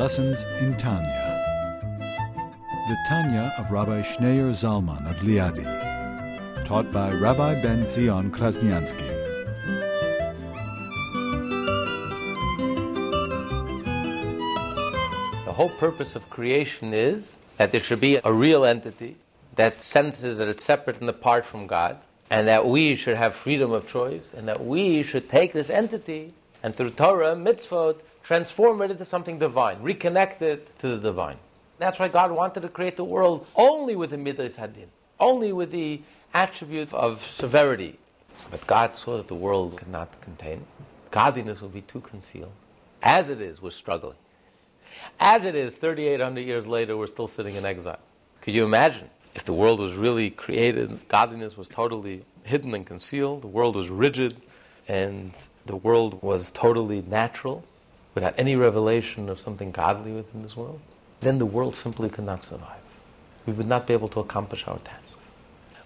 Lessons in Tanya. The Tanya of Rabbi Schneur Zalman of Liadi, taught by Rabbi Ben Zion Krasniansky. The whole purpose of creation is that there should be a real entity that senses that it's separate and apart from God, and that we should have freedom of choice, and that we should take this entity and through Torah, mitzvot, transform it into something divine, reconnect it to the divine. That's why God wanted to create the world only with the midas hadin, only with the attribute of severity. But God saw that the world could not contain. Godliness would be too concealed. As it is, we're struggling. As it is, 3,800 years later, we're still sitting in exile. Could you imagine if the world was really created, godliness was totally hidden and concealed, the world was rigid, and the world was totally natural, without any revelation of something godly within this world, then the world simply could not survive. We would not be able to accomplish our task.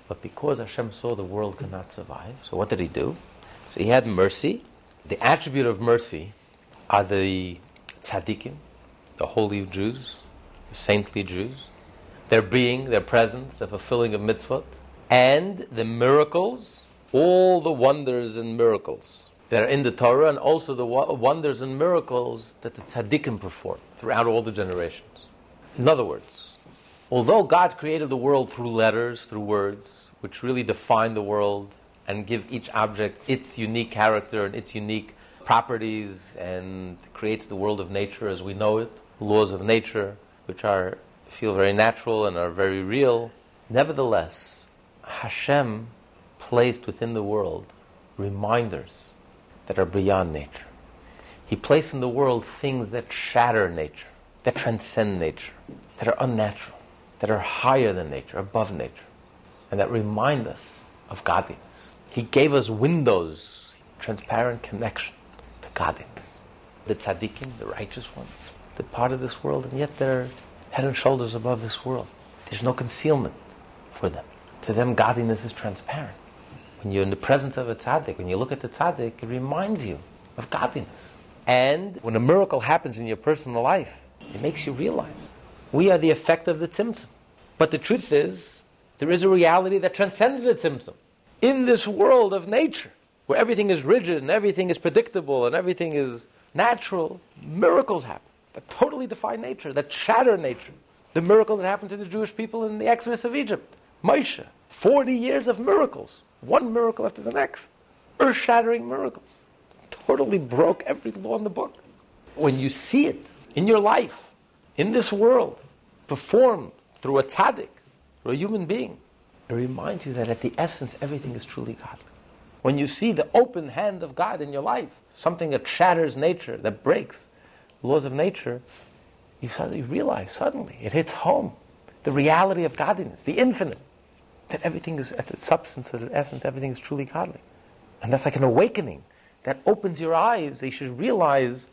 But because Hashem saw the world could not survive, so what did He do? So He had mercy. The attribute of mercy are the tzaddikim, the holy Jews, the saintly Jews, their being, their presence, their fulfilling of mitzvot, and the miracles, all the wonders and miracles that are in the Torah, and also the wonders and miracles that the tzaddikim perform throughout all the generations. In other words, although God created the world through letters, through words, which really define the world and give each object its unique character and its unique properties, and creates the world of nature as we know it, laws of nature, which are feel very natural and are very real. Nevertheless, Hashem placed within the world reminders that are beyond nature. He placed in the world things that shatter nature, that transcend nature, that are unnatural, that are higher than nature, above nature, and that remind us of godliness. He gave us windows, transparent connection to godliness. The tzaddikim, the righteous ones, the part of this world, and yet they're head and shoulders above this world. There's no concealment for them. To them, godliness is transparent. When you're in the presence of a tzaddik, when you look at the tzaddik, it reminds you of godliness. And when a miracle happens in your personal life, it makes you realize we are the effect of the tzimtzum. But the truth is, there is a reality that transcends the tzimtzum. In this world of nature, where everything is rigid and everything is predictable and everything is natural, miracles happen that totally defy nature, that shatter nature. The miracles that happened to the Jewish people in the Exodus of Egypt. Moshe, 40 years of miracles one miracle after the next. Earth shattering miracles. Totally broke every law in the book. When you see it in your life, in this world, performed through a tzaddik, through a human being, it reminds you that at the essence everything is truly God. When you see the open hand of God in your life, something that shatters nature, that breaks laws of nature, you suddenly realize, suddenly, it hits home. The reality of godliness, the infinite that everything is at the substance, at the essence, everything is truly godly. And that's like an awakening that opens your eyes. They should realize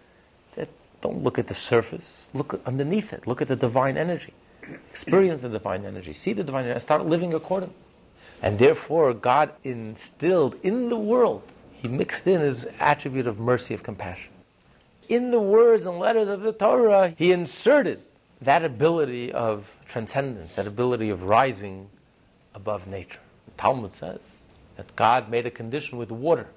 that don't look at the surface, look underneath it, look at the divine energy. Experience the divine energy, see the divine energy, start living according. And therefore, God instilled in the world, He mixed in His attribute of mercy, of compassion. In the words and letters of the Torah, He inserted that ability of transcendence, that ability of rising above nature. The Talmud says that God made a condition with water.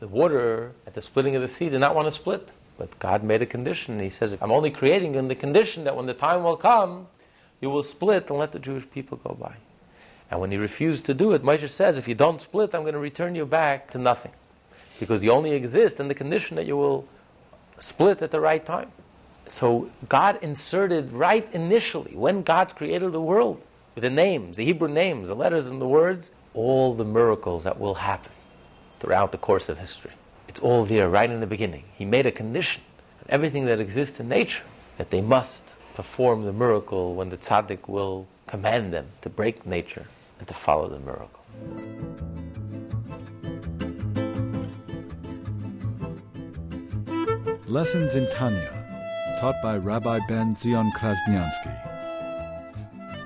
The water at the splitting of the sea did not want to split, but God made a condition. He says, I'm only creating in the condition that when the time will come, you will split and let the Jewish people go by. And when he refused to do it, Moshe says, if you don't split, I'm going to return you back to nothing. Because you only exist in the condition that you will split at the right time. So God inserted right initially, when God created the world, with the names, the Hebrew names, the letters and the words, all the miracles that will happen throughout the course of history. It's all there right in the beginning. He made a condition that everything that exists in nature, that they must perform the miracle when the tzaddik will command them to break nature and to follow the miracle. Lessons in Tanya, taught by Rabbi Ben Zion Krasniansky.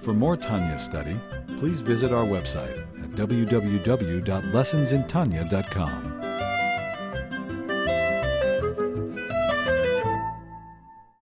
For more Tanya study, please visit our website at www.lessonsintanya.com.